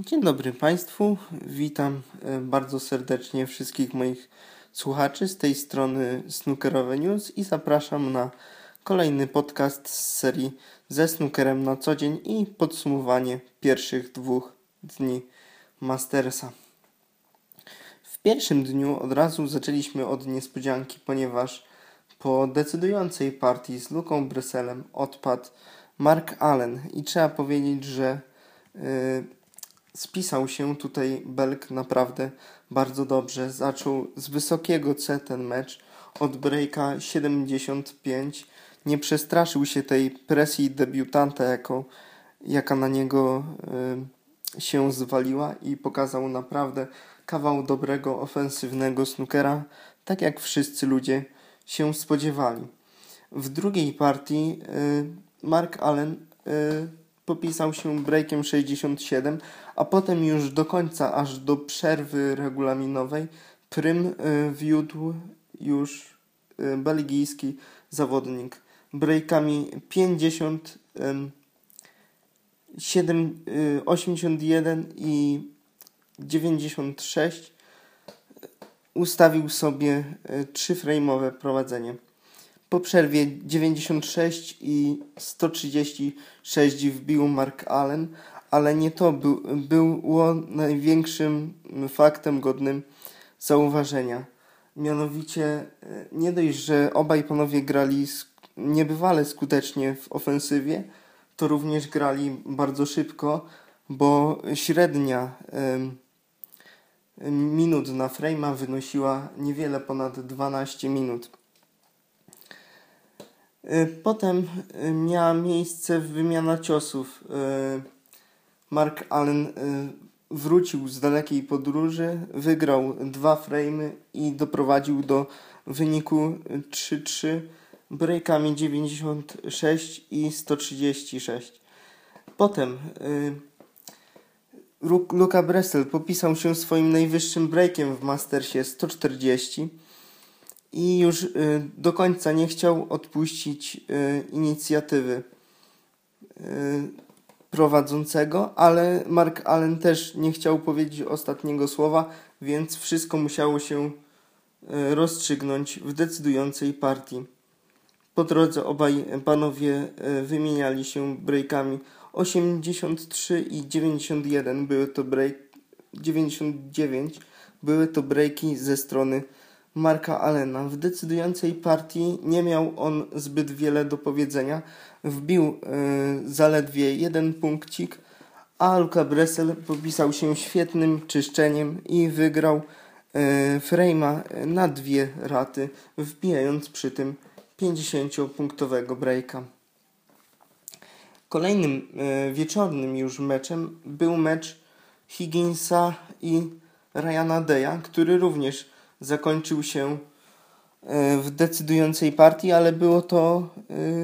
Dzień dobry Państwu. Witam e, bardzo serdecznie wszystkich moich słuchaczy z tej strony Snookerowe News i zapraszam na kolejny podcast z serii ze snookerem na co dzień i podsumowanie pierwszych dwóch dni Mastersa. W pierwszym dniu od razu zaczęliśmy od niespodzianki, ponieważ po decydującej partii z Luką Bryselem odpadł Mark Allen i trzeba powiedzieć, że yy, spisał się tutaj Belk naprawdę bardzo dobrze. Zaczął z wysokiego C ten mecz od breaka 75. Nie przestraszył się tej presji debiutanta, jaka na niego y, się zwaliła i pokazał naprawdę kawał dobrego, ofensywnego snookera, tak jak wszyscy ludzie się spodziewali. W drugiej partii y, Mark Allen y, popisał się breakiem 67, a potem już do końca, aż do przerwy regulaminowej, prym y, wiódł już y, belgijski zawodnik breakami 50, 7, 81 i 96 ustawił sobie y, trzyframe'owe prowadzenie. Po przerwie 96 i 136 wbił Mark Allen, ale nie to był, było największym faktem godnym zauważenia. Mianowicie e, nie dość, że obaj panowie grali niebywale skutecznie w ofensywie, to również grali bardzo szybko, bo średnia minut na frame'a wynosiła niewiele ponad 12 minut. Y, potem y, miała miejsce wymiana ciosów. Y, Mark Allen wrócił z dalekiej podróży, wygrał dwa frame'y i doprowadził do wyniku 3-3 breakami 96 i 136. Potem Luka Bressel popisał się swoim najwyższym breakiem w Mastersie 140 i już y, do końca nie chciał odpuścić y, inicjatywy y, prowadzącego, ale Mark Allen też nie chciał powiedzieć ostatniego słowa, więc wszystko musiało się rozstrzygnąć w decydującej partii. Po drodze obaj panowie wymieniali się breakami 83 i 91 były to break 99 były to breaki ze strony Marka Allena. W decydującej partii nie miał on zbyt wiele do powiedzenia. Wbił y, zaledwie jeden punkcik, a Luka Bressel popisał się świetnym czyszczeniem i wygrał y, na dwie raty, wbijając przy tym 50-punktowego breaka. Kolejnym y, wieczornym już meczem był mecz Higginsa i Ryana Deya, który również zakończył się e, w decydującej partii, ale było to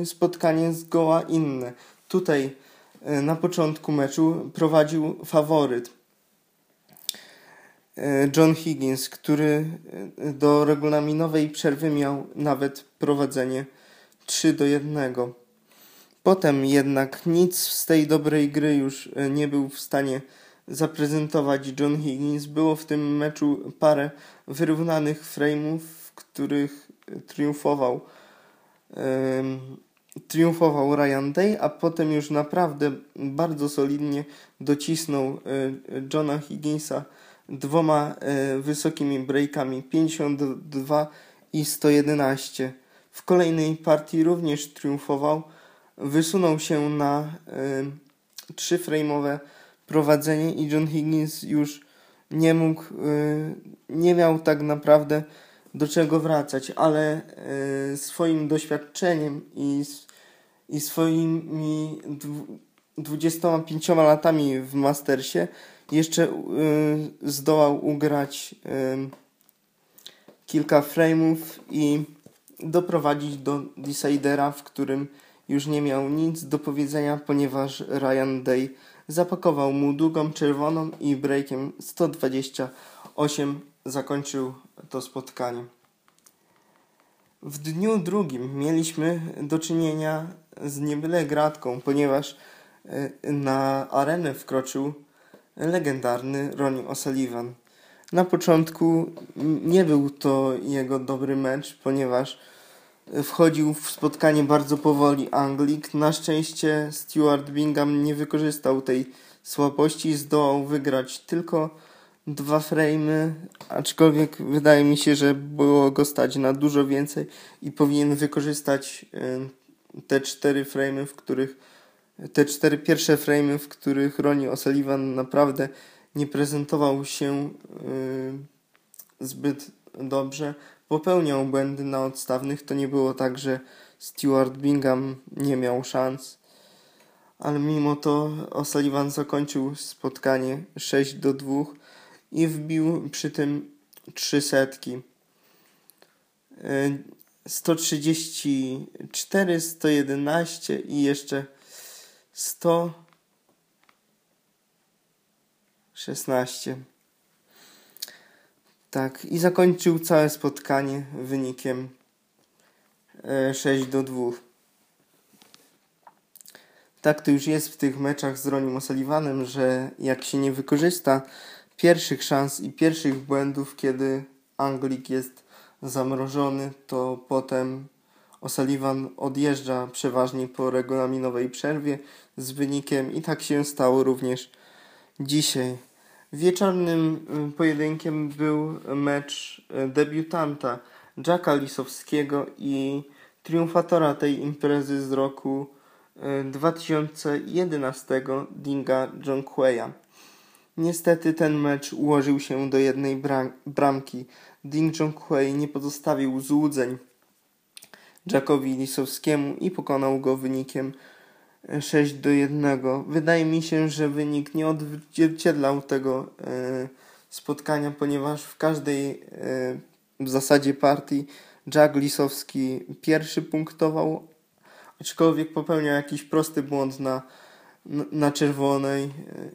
e, spotkanie zgoła inne. Tutaj e, na początku meczu prowadził faworyt John Higgins, który do regulaminowej przerwy miał nawet prowadzenie 3 do 1. Potem jednak nic z tej dobrej gry już nie był w stanie zaprezentować John Higgins. Było w tym meczu parę wyrównanych frame'ów, w których triumfował um, triumfował Ryan Day, a potem już naprawdę bardzo solidnie docisnął e, Johna Higginsa dwoma e, wysokimi breakami 52 i 111. W kolejnej partii również triumfował, wysunął się na trzy frame'owe prowadzenie i John Higgins już nie mógł, y, nie miał tak naprawdę do czego wracać, ale y, swoim doświadczeniem i, i swoimi 25 latami w Mastersie jeszcze y, zdołał ugrać kilka frame'ów i doprowadzić do Decidera, w którym już nie miał nic do powiedzenia, ponieważ Ryan Day zapakował mu długą czerwoną i breakiem 128 zakończył to spotkanie. W dniu drugim mieliśmy do czynienia z niebyle gratką, ponieważ e, na arenę wkroczył legendarny Ronnie O'Sullivan. Na początku nie był to jego dobry mecz, ponieważ wchodził w spotkanie bardzo powoli Anglik. Na szczęście Stuart Bingham nie wykorzystał tej słabości i zdołał wygrać tylko dwa frame'y, aczkolwiek wydaje mi się, że było go stać na dużo więcej i powinien wykorzystać te cztery frame'y, w których te cztery pierwsze frame'y, w których Ronnie O'Sullivan naprawdę nie prezentował się zbyt dobrze. Popełniał błędy na odstawnych. To nie było tak, że Stuart Bingham nie miał szans. Ale mimo to O'Sullivan zakończył spotkanie 6 do 2 i wbił przy tym trzy setki. 134, 111 i jeszcze 116. Tak, i zakończył całe spotkanie wynikiem 6 do 2. Tak to już jest w tych meczach z Ronim O'Sullivanem, że jak się nie wykorzysta pierwszych szans i pierwszych błędów, kiedy Anglik jest zamrożony, to potem O'Sullivan odjeżdża przeważnie po regulaminowej przerwie z wynikiem i tak się stało również dzisiaj. Wieczornym y, pojedynkiem był mecz y, debiutanta Jacka Lisowskiego i triumfatora tej imprezy z roku 2011 y, Dinga Jonghueya. Niestety ten mecz ułożył się do jednej bram bramki. Ding Jonghui nie pozostawił złudzeń Jackowi Lisowskiemu i pokonał go wynikiem 6 do 1. Wydaje mi się, że wynik nie odzwierciedlał tego e, spotkania, ponieważ w każdej e, w zasadzie partii Jack Lisowski pierwszy punktował, aczkolwiek popełniał jakiś prosty błąd na, na czerwonej e,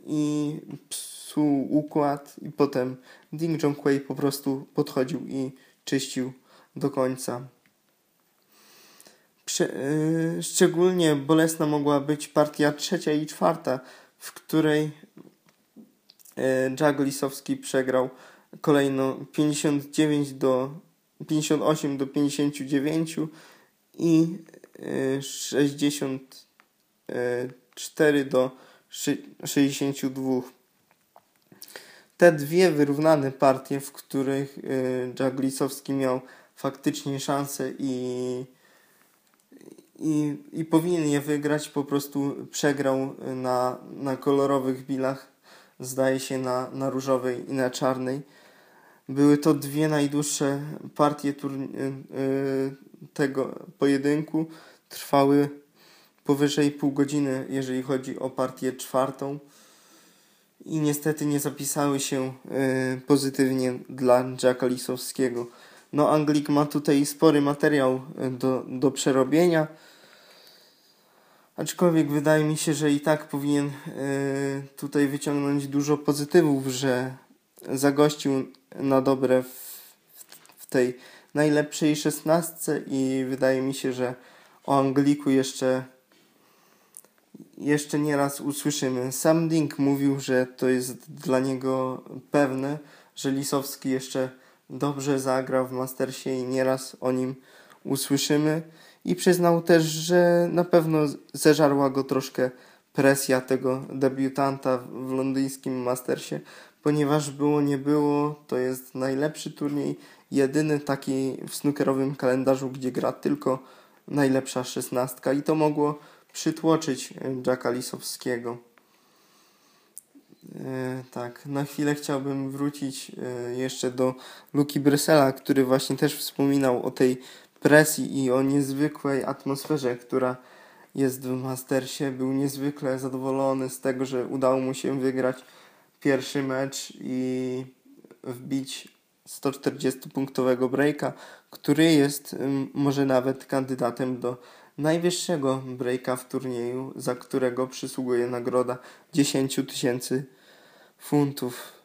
i psuł układ i potem Ding Jonghui po prostu podchodził i czyścił do końca. Yy, szczególnie bolesna mogła być partia trzecia i czwarta, w której yy, Jack przegrał kolejno 59 do 58 do 59 i yy, 64 do 62. Te dwie wyrównane partie, w których Jack Lisowski miał faktycznie szansę i i, i powinien je wygrać, po prostu przegrał na, na kolorowych bilach, zdaje się na, na różowej i na czarnej. Były to dwie najdłuższe partie turni- yy, tego pojedynku. Trwały powyżej pół godziny, jeżeli chodzi o partię czwartą. I niestety nie zapisały się yy, pozytywnie dla Jacka Lisowskiego. No, Anglik ma tutaj spory materiał do, do przerobienia. Aczkolwiek wydaje mi się, że i tak powinien y, tutaj wyciągnąć dużo pozytywów, że zagościł na dobre w, w tej najlepszej szesnastce i wydaje mi się, że o Angliku jeszcze jeszcze nieraz usłyszymy. Sam Dink mówił, że to jest dla niego pewne, że Lisowski jeszcze dobrze zagra w Mastersie i nieraz o nim usłyszymy. I przyznał też, że na pewno zeżarła go troszkę presja tego debiutanta w londyńskim Mastersie, ponieważ było nie było, to jest najlepszy turniej, jedyny taki w snookerowym kalendarzu, gdzie gra tylko najlepsza szesnastka i to mogło przytłoczyć Jacka Lisowskiego. E, tak, na chwilę chciałbym wrócić e, jeszcze do Luki Brysela, który właśnie też wspominał o tej presji i o niezwykłej atmosferze, która jest w Mastersie. Był niezwykle zadowolony z tego, że udało mu się wygrać pierwszy mecz i wbić 140-punktowego breaka, który jest może nawet kandydatem do najwyższego breaka w turnieju, za którego przysługuje nagroda 10 tysięcy funtów.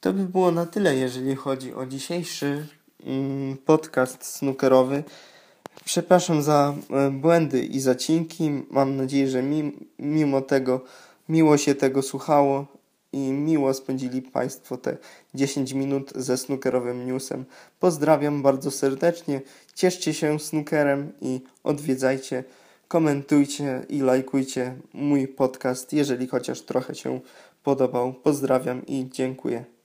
To by było na tyle, jeżeli chodzi o dzisiejszy mm, podcast snookerowy. Przepraszam za e, błędy i zacinki. Mam nadzieję, że mimo tego miło się tego słuchało i miło spędzili Państwo te 10 minut ze snookerowym newsem. Pozdrawiam bardzo serdecznie, cieszcie się snookerem i odwiedzajcie, komentujcie i lajkujcie mój podcast, jeżeli chociaż trochę się podobał. Pozdrawiam i dziękuję.